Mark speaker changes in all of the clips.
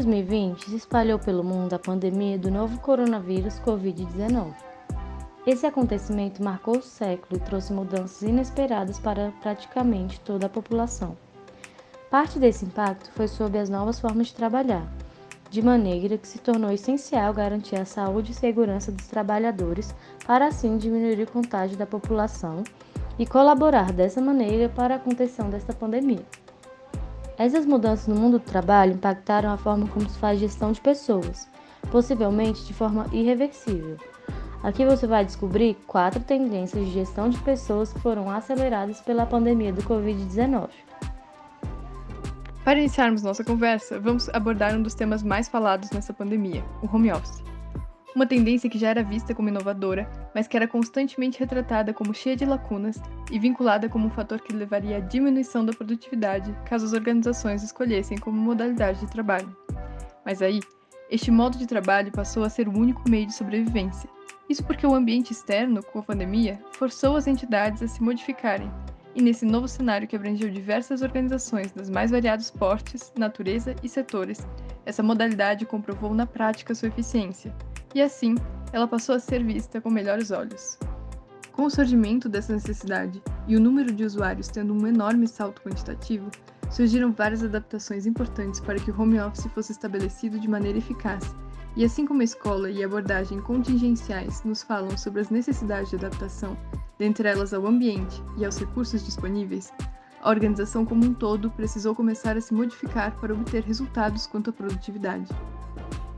Speaker 1: 2020, se espalhou pelo mundo a pandemia do novo coronavírus Covid-19. Esse acontecimento marcou o século e trouxe mudanças inesperadas para praticamente toda a população. Parte desse impacto foi sobre as novas formas de trabalhar, de maneira que se tornou essencial garantir a saúde e segurança dos trabalhadores para assim diminuir o contágio da população e colaborar dessa maneira para a contenção desta pandemia. Essas mudanças no mundo do trabalho impactaram a forma como se faz gestão de pessoas, possivelmente de forma irreversível. Aqui você vai descobrir quatro tendências de gestão de pessoas que foram aceleradas pela pandemia do Covid-19.
Speaker 2: Para iniciarmos nossa conversa, vamos abordar um dos temas mais falados nessa pandemia, o home office. Uma tendência que já era vista como inovadora, mas que era constantemente retratada como cheia de lacunas e vinculada como um fator que levaria à diminuição da produtividade caso as organizações escolhessem como modalidade de trabalho. Mas aí, este modo de trabalho passou a ser o único meio de sobrevivência. Isso porque o ambiente externo, com a pandemia, forçou as entidades a se modificarem. E nesse novo cenário que abrangeu diversas organizações dos mais variados portes, natureza e setores, essa modalidade comprovou na prática sua eficiência, e assim ela passou a ser vista com melhores olhos. Com o surgimento dessa necessidade e o número de usuários tendo um enorme salto quantitativo, surgiram várias adaptações importantes para que o home office fosse estabelecido de maneira eficaz. E assim como a escola e a abordagem contingenciais nos falam sobre as necessidades de adaptação, dentre elas ao ambiente e aos recursos disponíveis, a organização como um todo precisou começar a se modificar para obter resultados quanto à produtividade.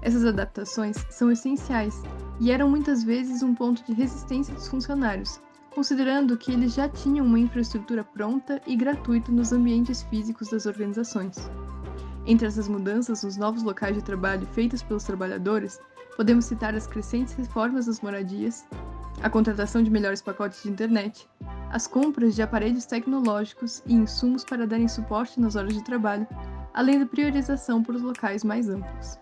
Speaker 2: Essas adaptações são essenciais e eram muitas vezes um ponto de resistência dos funcionários, considerando que eles já tinham uma infraestrutura pronta e gratuita nos ambientes físicos das organizações. Entre essas mudanças nos novos locais de trabalho feitas pelos trabalhadores, podemos citar as crescentes reformas das moradias, a contratação de melhores pacotes de internet, as compras de aparelhos tecnológicos e insumos para darem suporte nas horas de trabalho, além da priorização por locais mais amplos.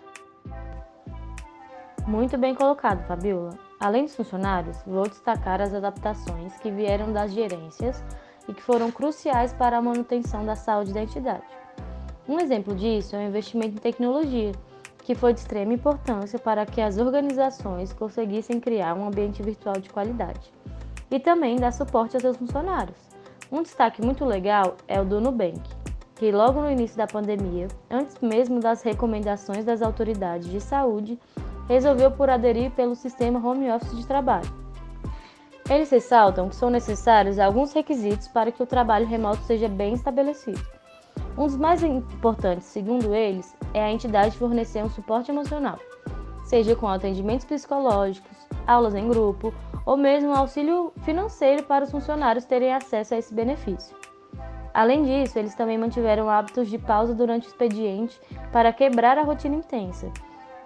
Speaker 1: Muito bem colocado, Fabiola. Além dos funcionários, vou destacar as adaptações que vieram das gerências e que foram cruciais para a manutenção da saúde da entidade. Um exemplo disso é o investimento em tecnologia, que foi de extrema importância para que as organizações conseguissem criar um ambiente virtual de qualidade e também dar suporte a seus funcionários. Um destaque muito legal é o do Nubank, que logo no início da pandemia, antes mesmo das recomendações das autoridades de saúde, resolveu por aderir pelo sistema home office de trabalho. Eles ressaltam que são necessários alguns requisitos para que o trabalho remoto seja bem estabelecido. Um dos mais importantes, segundo eles, é a entidade fornecer um suporte emocional, seja com atendimentos psicológicos, aulas em grupo ou mesmo auxílio financeiro para os funcionários terem acesso a esse benefício. Além disso, eles também mantiveram hábitos de pausa durante o expediente para quebrar a rotina intensa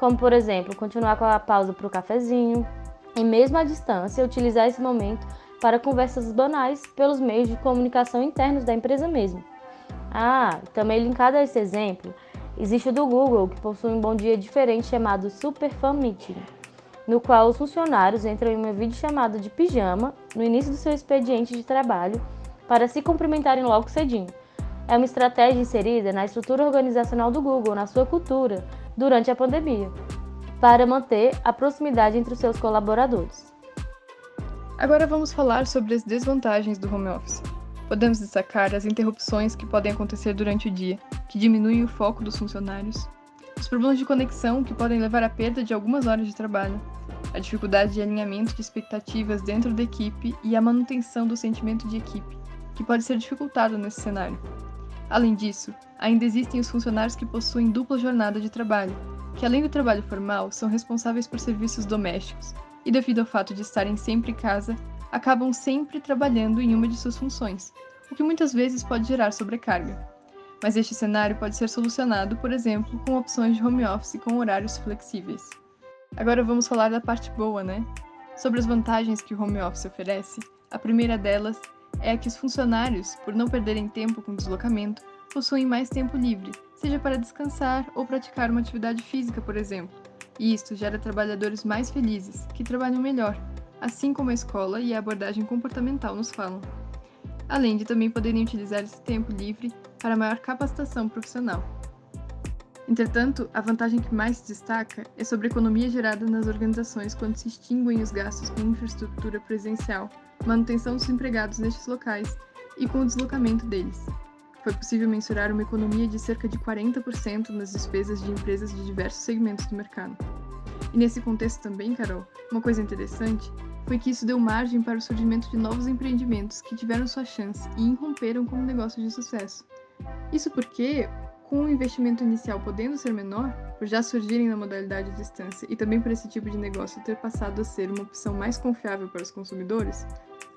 Speaker 1: como por exemplo continuar com a pausa para o cafezinho e mesmo à distância utilizar esse momento para conversas banais pelos meios de comunicação internos da empresa mesmo. Ah, também linkado a esse exemplo, existe o do Google, que possui um bom dia diferente chamado Super Fan Meeting, no qual os funcionários entram em uma videochamada de pijama no início do seu expediente de trabalho para se cumprimentarem logo cedinho. É uma estratégia inserida na estrutura organizacional do Google, na sua cultura, durante a pandemia, para manter a proximidade entre os seus colaboradores.
Speaker 2: Agora vamos falar sobre as desvantagens do home office. Podemos destacar as interrupções que podem acontecer durante o dia, que diminuem o foco dos funcionários, os problemas de conexão que podem levar à perda de algumas horas de trabalho, a dificuldade de alinhamento de expectativas dentro da equipe e a manutenção do sentimento de equipe, que pode ser dificultado nesse cenário. Além disso, ainda existem os funcionários que possuem dupla jornada de trabalho, que além do trabalho formal, são responsáveis por serviços domésticos e, devido ao fato de estarem sempre em casa, acabam sempre trabalhando em uma de suas funções, o que muitas vezes pode gerar sobrecarga. Mas este cenário pode ser solucionado, por exemplo, com opções de home office com horários flexíveis. Agora vamos falar da parte boa, né? Sobre as vantagens que o home office oferece, a primeira delas é que os funcionários, por não perderem tempo com deslocamento, possuem mais tempo livre, seja para descansar ou praticar uma atividade física, por exemplo. E isto gera trabalhadores mais felizes, que trabalham melhor, assim como a escola e a abordagem comportamental nos falam. Além de também poderem utilizar esse tempo livre para maior capacitação profissional. Entretanto, a vantagem que mais se destaca é sobre a economia gerada nas organizações quando se extinguem os gastos com infraestrutura presencial, manutenção dos empregados nestes locais e com o deslocamento deles. Foi possível mensurar uma economia de cerca de 40% nas despesas de empresas de diversos segmentos do mercado. E nesse contexto também, Carol, uma coisa interessante foi que isso deu margem para o surgimento de novos empreendimentos que tiveram sua chance e irromperam como negócios de sucesso. Isso porque, com o investimento inicial podendo ser menor, por já surgirem na modalidade de distância e também por esse tipo de negócio ter passado a ser uma opção mais confiável para os consumidores,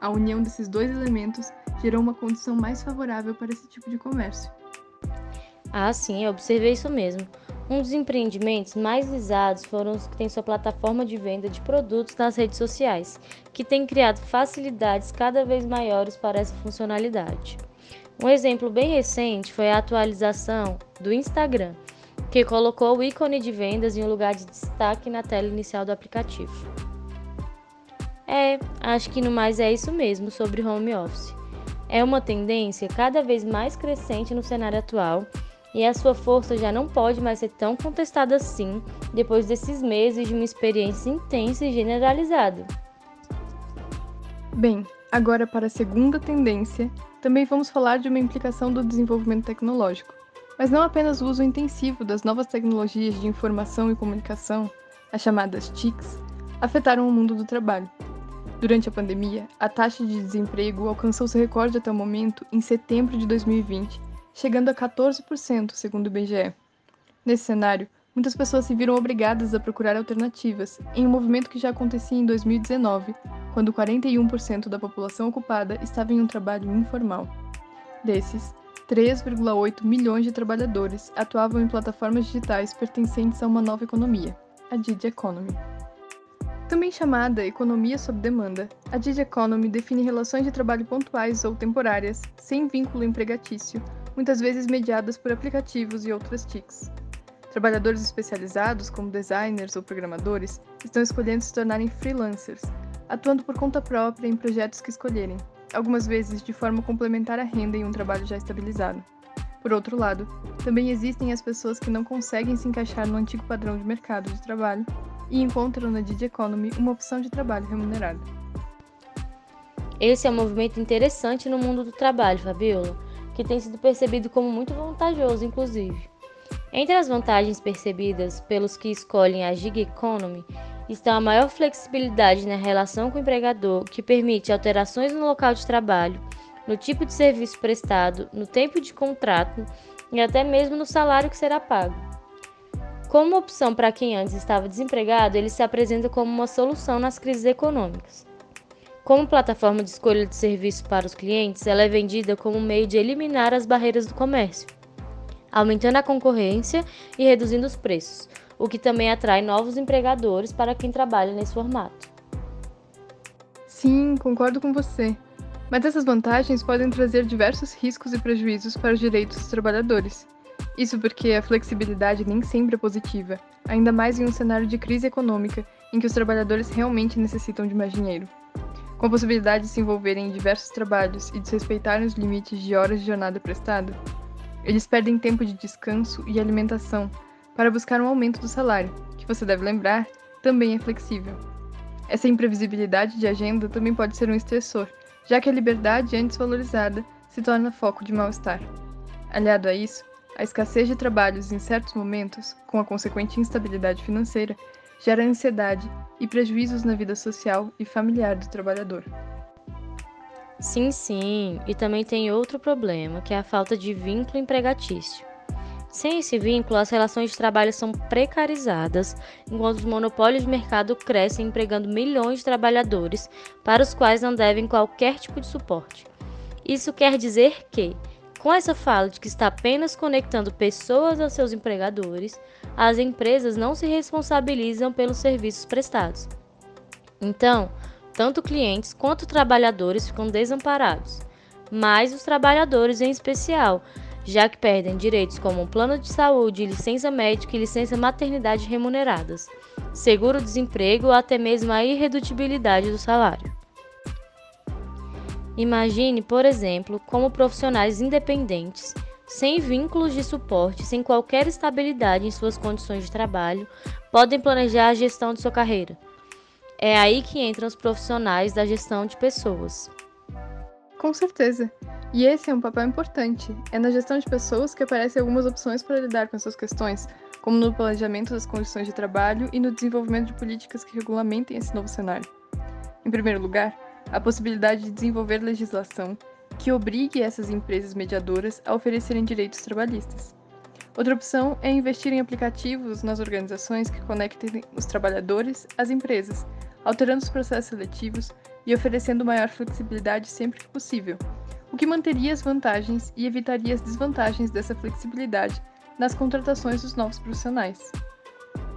Speaker 2: a união desses dois elementos gerou uma condição mais favorável para esse tipo de comércio.
Speaker 1: Ah, sim, eu observei isso mesmo. Um dos empreendimentos mais visados foram os que têm sua plataforma de venda de produtos nas redes sociais, que tem criado facilidades cada vez maiores para essa funcionalidade. Um exemplo bem recente foi a atualização do Instagram, que colocou o ícone de vendas em um lugar de destaque na tela inicial do aplicativo. É, acho que no mais é isso mesmo sobre home office. É uma tendência cada vez mais crescente no cenário atual e a sua força já não pode mais ser tão contestada assim depois desses meses de uma experiência intensa e generalizada.
Speaker 2: Bem, agora para a segunda tendência, também vamos falar de uma implicação do desenvolvimento tecnológico, mas não apenas o uso intensivo das novas tecnologias de informação e comunicação, as chamadas TICs, afetaram o mundo do trabalho. Durante a pandemia, a taxa de desemprego alcançou seu recorde até o momento em setembro de 2020 chegando a 14%, segundo o IBGE. Nesse cenário, muitas pessoas se viram obrigadas a procurar alternativas, em um movimento que já acontecia em 2019, quando 41% da população ocupada estava em um trabalho informal. Desses, 3,8 milhões de trabalhadores atuavam em plataformas digitais pertencentes a uma nova economia, a Gig Economy. Também chamada economia sob demanda, a Gig Economy define relações de trabalho pontuais ou temporárias, sem vínculo empregatício, muitas vezes mediadas por aplicativos e outras TICs. Trabalhadores especializados, como designers ou programadores, estão escolhendo se tornarem freelancers, atuando por conta própria em projetos que escolherem, algumas vezes de forma complementar à renda em um trabalho já estabilizado. Por outro lado, também existem as pessoas que não conseguem se encaixar no antigo padrão de mercado de trabalho e encontram na Digi Economy uma opção de trabalho remunerado.
Speaker 1: Esse é um movimento interessante no mundo do trabalho, Fabiola que tem sido percebido como muito vantajoso, inclusive. Entre as vantagens percebidas pelos que escolhem a gig economy estão a maior flexibilidade na relação com o empregador, que permite alterações no local de trabalho, no tipo de serviço prestado, no tempo de contrato e até mesmo no salário que será pago. Como opção para quem antes estava desempregado, ele se apresenta como uma solução nas crises econômicas. Como plataforma de escolha de serviço para os clientes, ela é vendida como um meio de eliminar as barreiras do comércio, aumentando a concorrência e reduzindo os preços, o que também atrai novos empregadores para quem trabalha nesse formato.
Speaker 2: Sim, concordo com você. Mas essas vantagens podem trazer diversos riscos e prejuízos para os direitos dos trabalhadores. Isso porque a flexibilidade nem sempre é positiva, ainda mais em um cenário de crise econômica em que os trabalhadores realmente necessitam de mais dinheiro. Com a possibilidade de se envolverem em diversos trabalhos e desrespeitarem os limites de horas de jornada prestada, eles perdem tempo de descanso e alimentação para buscar um aumento do salário, que você deve lembrar, também é flexível. Essa imprevisibilidade de agenda também pode ser um estressor, já que a liberdade antes valorizada se torna foco de mal-estar. Aliado a isso, a escassez de trabalhos em certos momentos, com a consequente instabilidade financeira, gera ansiedade e prejuízos na vida social e familiar do trabalhador.
Speaker 1: Sim, sim, e também tem outro problema, que é a falta de vínculo empregatício. Sem esse vínculo, as relações de trabalho são precarizadas, enquanto os monopólios de mercado crescem empregando milhões de trabalhadores para os quais não devem qualquer tipo de suporte. Isso quer dizer que, com essa fala de que está apenas conectando pessoas aos seus empregadores, as empresas não se responsabilizam pelos serviços prestados. Então, tanto clientes quanto trabalhadores ficam desamparados, mas os trabalhadores em especial, já que perdem direitos como um plano de saúde, licença médica e licença maternidade remuneradas, seguro-desemprego ou até mesmo a irredutibilidade do salário. Imagine, por exemplo, como profissionais independentes sem vínculos de suporte, sem qualquer estabilidade em suas condições de trabalho, podem planejar a gestão de sua carreira. É aí que entram os profissionais da gestão de pessoas.
Speaker 2: Com certeza. E esse é um papel importante. É na gestão de pessoas que aparecem algumas opções para lidar com essas questões, como no planejamento das condições de trabalho e no desenvolvimento de políticas que regulamentem esse novo cenário. Em primeiro lugar, a possibilidade de desenvolver legislação que obrigue essas empresas mediadoras a oferecerem direitos trabalhistas. Outra opção é investir em aplicativos nas organizações que conectem os trabalhadores às empresas, alterando os processos seletivos e oferecendo maior flexibilidade sempre que possível, o que manteria as vantagens e evitaria as desvantagens dessa flexibilidade nas contratações dos novos profissionais.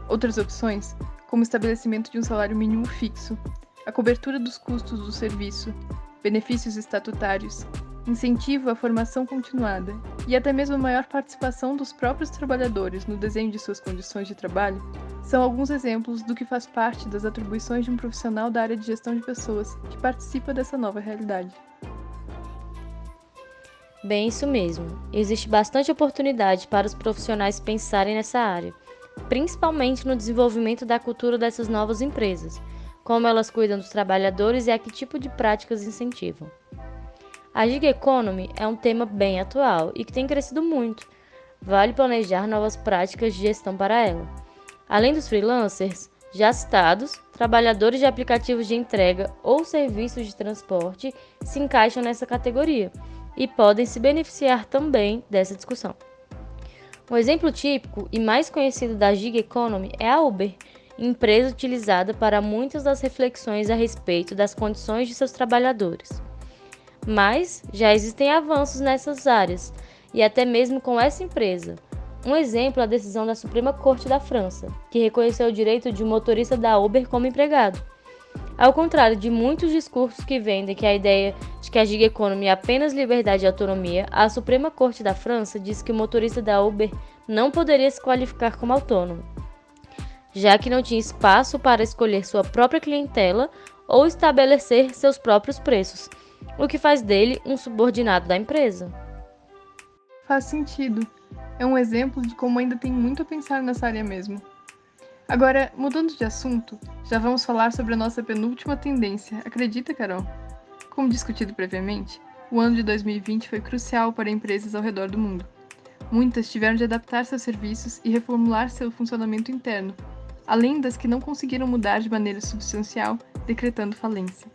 Speaker 2: Outras opções, como o estabelecimento de um salário mínimo fixo, a cobertura dos custos do serviço, benefícios estatutários, incentivo à formação continuada e até mesmo maior participação dos próprios trabalhadores no desenho de suas condições de trabalho são alguns exemplos do que faz parte das atribuições de um profissional da área de gestão de pessoas que participa dessa nova realidade.
Speaker 1: Bem, isso mesmo. Existe bastante oportunidade para os profissionais pensarem nessa área, principalmente no desenvolvimento da cultura dessas novas empresas como elas cuidam dos trabalhadores e a que tipo de práticas incentivam. A gig economy é um tema bem atual e que tem crescido muito. Vale planejar novas práticas de gestão para ela. Além dos freelancers, já citados, trabalhadores de aplicativos de entrega ou serviços de transporte se encaixam nessa categoria e podem se beneficiar também dessa discussão. Um exemplo típico e mais conhecido da gig economy é a Uber, empresa utilizada para muitas das reflexões a respeito das condições de seus trabalhadores. Mas já existem avanços nessas áreas, e até mesmo com essa empresa. Um exemplo é a decisão da Suprema Corte da França, que reconheceu o direito de um motorista da Uber como empregado. Ao contrário de muitos discursos que vendem que a ideia de que a gig economy é apenas liberdade e autonomia, a Suprema Corte da França disse que o motorista da Uber não poderia se qualificar como autônomo já que não tinha espaço para escolher sua própria clientela ou estabelecer seus próprios preços, o que faz dele um subordinado da empresa.
Speaker 2: Faz sentido. É um exemplo de como ainda tem muito a pensar nessa área mesmo. Agora, mudando de assunto, já vamos falar sobre a nossa penúltima tendência, acredita, Carol? Como discutido previamente, o ano de 2020 foi crucial para empresas ao redor do mundo. Muitas tiveram de adaptar seus serviços e reformular seu funcionamento interno, além das que não conseguiram mudar de maneira substancial, decretando falência.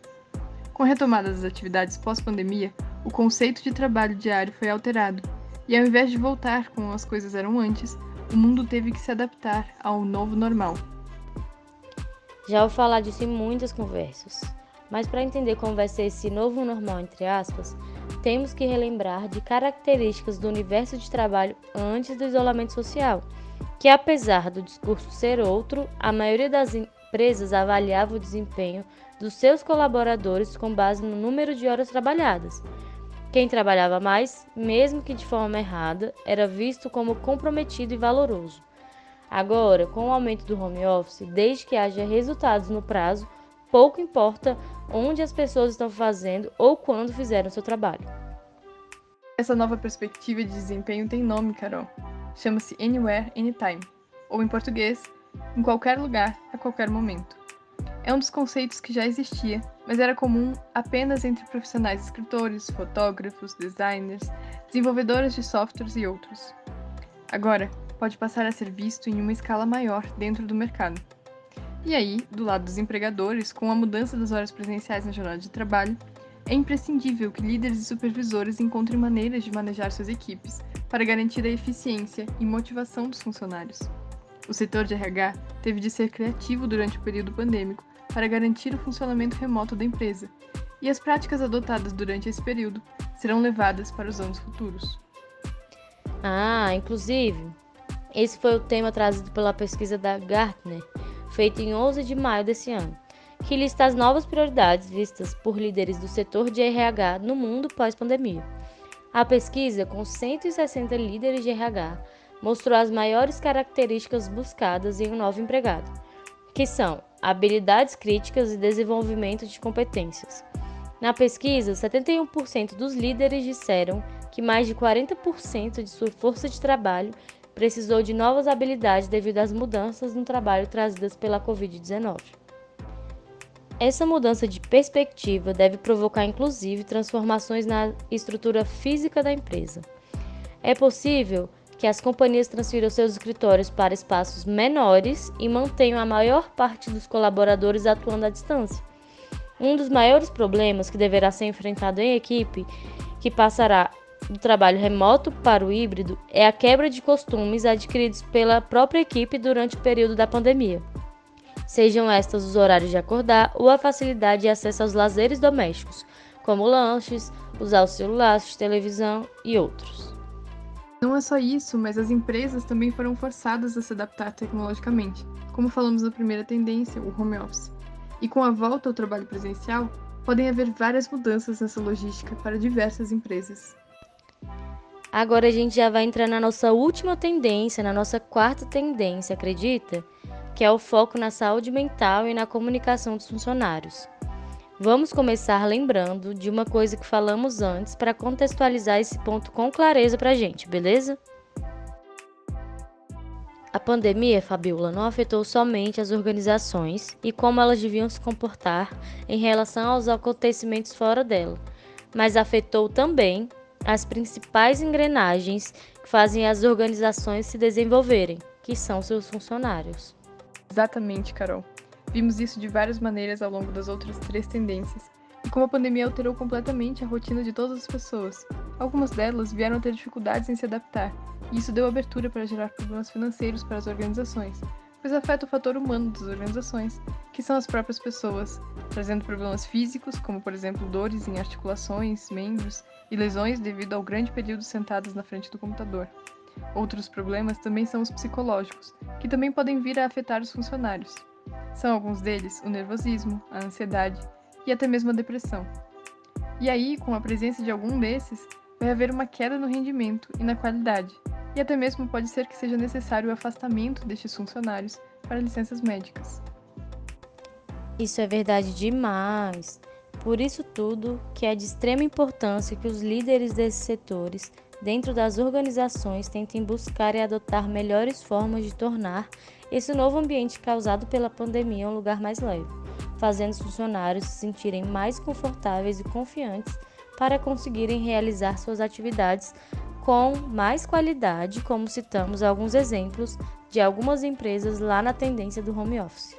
Speaker 2: Com a retomada das atividades pós-pandemia, o conceito de trabalho diário foi alterado, e ao invés de voltar como as coisas eram antes, o mundo teve que se adaptar ao novo normal.
Speaker 1: Já vou falar disso em muitas conversas, mas para entender como vai ser esse novo normal, entre aspas, temos que relembrar de características do universo de trabalho antes do isolamento social que apesar do discurso ser outro, a maioria das empresas avaliava o desempenho dos seus colaboradores com base no número de horas trabalhadas. Quem trabalhava mais, mesmo que de forma errada, era visto como comprometido e valoroso. Agora, com o aumento do home office, desde que haja resultados no prazo, pouco importa onde as pessoas estão fazendo ou quando fizeram seu trabalho.
Speaker 2: Essa nova perspectiva de desempenho tem nome, Carol chama-se Anywhere, Anytime, ou em português, em qualquer lugar, a qualquer momento. É um dos conceitos que já existia, mas era comum apenas entre profissionais escritores, fotógrafos, designers, desenvolvedores de softwares e outros. Agora, pode passar a ser visto em uma escala maior dentro do mercado. E aí, do lado dos empregadores, com a mudança das horas presenciais na jornada de trabalho, é imprescindível que líderes e supervisores encontrem maneiras de manejar suas equipes para garantir a eficiência e motivação dos funcionários. O setor de RH teve de ser criativo durante o período pandêmico para garantir o funcionamento remoto da empresa, e as práticas adotadas durante esse período serão levadas para os anos futuros.
Speaker 1: Ah, inclusive, esse foi o tema trazido pela pesquisa da Gartner, feita em 11 de maio desse ano que lista as novas prioridades vistas por líderes do setor de RH no mundo pós-pandemia. A pesquisa, com 160 líderes de RH, mostrou as maiores características buscadas em um novo empregado, que são habilidades críticas e desenvolvimento de competências. Na pesquisa, 71% dos líderes disseram que mais de 40% de sua força de trabalho precisou de novas habilidades devido às mudanças no trabalho trazidas pela Covid-19. Essa mudança de perspectiva deve provocar, inclusive, transformações na estrutura física da empresa. É possível que as companhias transfiram seus escritórios para espaços menores e mantenham a maior parte dos colaboradores atuando à distância. Um dos maiores problemas que deverá ser enfrentado em equipe, que passará do trabalho remoto para o híbrido, é a quebra de costumes adquiridos pela própria equipe durante o período da pandemia. Sejam estas os horários de acordar ou a facilidade de acesso aos lazeres domésticos, como lanches, usar o celular, assistir televisão e outros.
Speaker 2: Não é só isso, mas as empresas também foram forçadas a se adaptar tecnologicamente, como falamos na primeira tendência, o home office. E com a volta ao trabalho presencial, podem haver várias mudanças nessa logística para diversas empresas.
Speaker 1: Agora a gente já vai entrar na nossa última tendência, na nossa quarta tendência, acredita? Que é o foco na saúde mental e na comunicação dos funcionários. Vamos começar lembrando de uma coisa que falamos antes para contextualizar esse ponto com clareza para a gente, beleza? A pandemia, Fabiola, não afetou somente as organizações e como elas deviam se comportar em relação aos acontecimentos fora dela, mas afetou também as principais engrenagens que fazem as organizações se desenvolverem, que são seus funcionários.
Speaker 2: Exatamente, Carol. Vimos isso de várias maneiras ao longo das outras três tendências, e como a pandemia alterou completamente a rotina de todas as pessoas. Algumas delas vieram a ter dificuldades em se adaptar, e isso deu abertura para gerar problemas financeiros para as organizações, pois afeta o fator humano das organizações, que são as próprias pessoas, trazendo problemas físicos, como por exemplo dores em articulações, membros e lesões devido ao grande período sentadas na frente do computador. Outros problemas também são os psicológicos, que também podem vir a afetar os funcionários. São alguns deles o nervosismo, a ansiedade e até mesmo a depressão. E aí, com a presença de algum desses, vai haver uma queda no rendimento e na qualidade, e até mesmo pode ser que seja necessário o afastamento destes funcionários para licenças médicas.
Speaker 1: Isso é verdade demais. Por isso tudo que é de extrema importância que os líderes desses setores, dentro das organizações, tentem buscar e adotar melhores formas de tornar esse novo ambiente causado pela pandemia um lugar mais leve, fazendo os funcionários se sentirem mais confortáveis e confiantes para conseguirem realizar suas atividades com mais qualidade, como citamos alguns exemplos de algumas empresas lá na tendência do home office.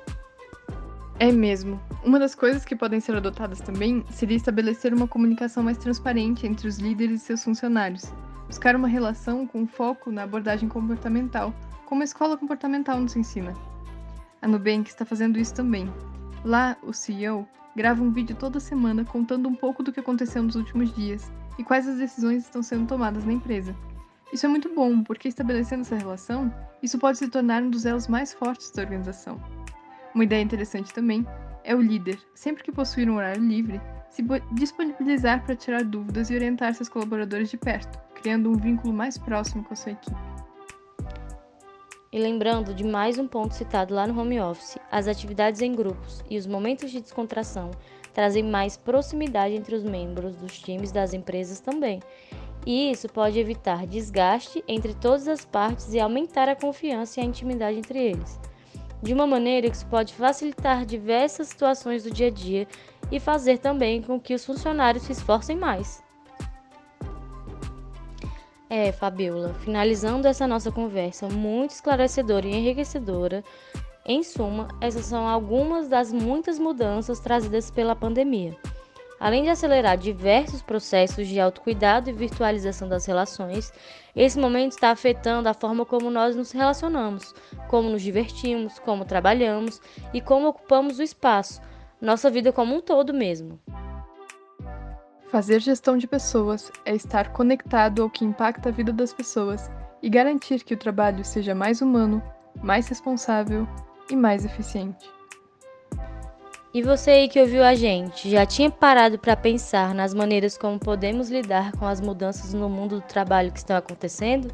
Speaker 2: É mesmo. Uma das coisas que podem ser adotadas também seria estabelecer uma comunicação mais transparente entre os líderes e seus funcionários. Buscar uma relação com foco na abordagem comportamental, como a escola comportamental nos ensina. A Nubank está fazendo isso também. Lá, o CEO grava um vídeo toda semana contando um pouco do que aconteceu nos últimos dias e quais as decisões estão sendo tomadas na empresa. Isso é muito bom, porque estabelecendo essa relação, isso pode se tornar um dos elos mais fortes da organização. Uma ideia interessante também é o líder, sempre que possuir um horário livre, se disponibilizar para tirar dúvidas e orientar seus colaboradores de perto, criando um vínculo mais próximo com a sua equipe.
Speaker 1: E lembrando de mais um ponto citado lá no home office, as atividades em grupos e os momentos de descontração trazem mais proximidade entre os membros dos times das empresas também. E isso pode evitar desgaste entre todas as partes e aumentar a confiança e a intimidade entre eles de uma maneira que isso pode facilitar diversas situações do dia a dia e fazer também com que os funcionários se esforcem mais. É, Fabiola, finalizando essa nossa conversa muito esclarecedora e enriquecedora, em suma, essas são algumas das muitas mudanças trazidas pela pandemia. Além de acelerar diversos processos de autocuidado e virtualização das relações, esse momento está afetando a forma como nós nos relacionamos, como nos divertimos, como trabalhamos e como ocupamos o espaço, nossa vida como um todo mesmo.
Speaker 2: Fazer gestão de pessoas é estar conectado ao que impacta a vida das pessoas e garantir que o trabalho seja mais humano, mais responsável e mais eficiente.
Speaker 1: E você aí que ouviu a gente, já tinha parado para pensar nas maneiras como podemos lidar com as mudanças no mundo do trabalho que estão acontecendo?